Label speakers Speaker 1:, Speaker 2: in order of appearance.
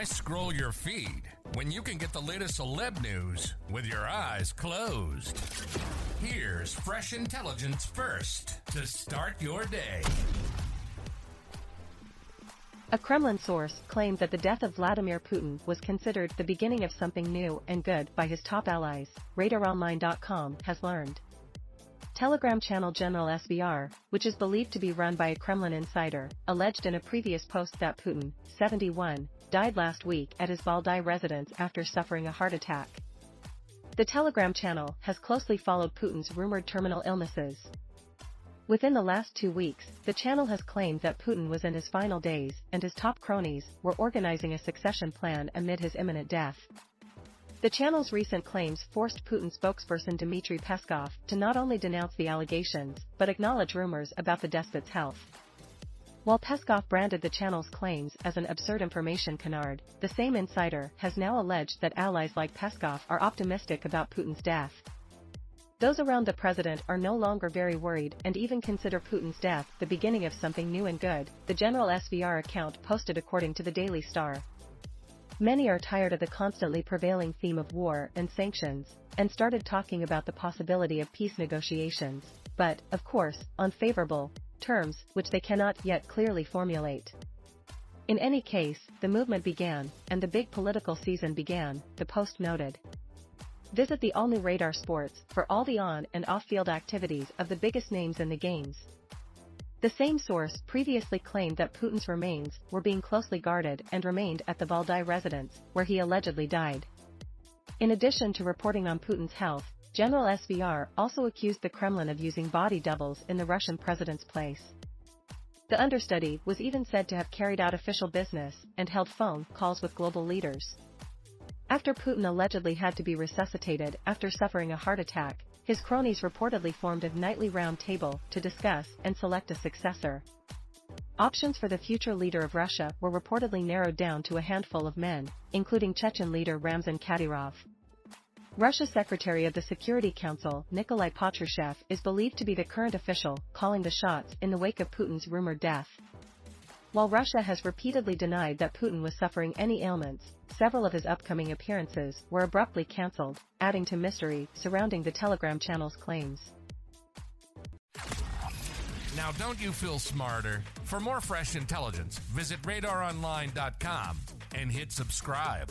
Speaker 1: Why scroll your feed when you can get the latest celeb news with your eyes closed? Here's fresh intelligence first to start your day.
Speaker 2: A Kremlin source claimed that the death of Vladimir Putin was considered the beginning of something new and good by his top allies, RadarOnline.com has learned. Telegram channel General SVR, which is believed to be run by a Kremlin insider, alleged in a previous post that Putin, 71, died last week at his Valdai residence after suffering a heart attack. The Telegram channel has closely followed Putin's rumored terminal illnesses. Within the last two weeks, the channel has claimed that Putin was in his final days and his top cronies were organizing a succession plan amid his imminent death. The channel's recent claims forced Putin spokesperson Dmitry Peskov to not only denounce the allegations, but acknowledge rumors about the despot's health. While Peskov branded the channel's claims as an absurd information canard, the same insider has now alleged that allies like Peskov are optimistic about Putin's death. Those around the president are no longer very worried and even consider Putin's death the beginning of something new and good, the General SVR account posted according to the Daily Star. Many are tired of the constantly prevailing theme of war and sanctions, and started talking about the possibility of peace negotiations, but, of course, on favorable terms, which they cannot yet clearly formulate. In any case, the movement began, and the big political season began, the Post noted. Visit the all-new Radar Sports for all the on- and off-field activities of the biggest names in the games. The same source previously claimed that Putin's remains were being closely guarded and remained at the Valdai residence, where he allegedly died. In addition to reporting on Putin's health, General SVR also accused the Kremlin of using body doubles in the Russian president's place. The understudy was even said to have carried out official business and held phone calls with global leaders. After Putin allegedly had to be resuscitated after suffering a heart attack, his cronies reportedly formed a nightly round table to discuss and select a successor. Options for the future leader of Russia were reportedly narrowed down to a handful of men, including Chechen leader Ramzan Kadyrov. Russia's Secretary of the Security Council, Nikolai Patrushev, is believed to be the current official calling the shots in the wake of Putin's rumored death. While Russia has repeatedly denied that Putin was suffering any ailments, several of his upcoming appearances were abruptly cancelled, adding to mystery surrounding the Telegram channel's claims.
Speaker 1: Now, don't you feel smarter? For more fresh intelligence, visit radaronline.com and hit subscribe.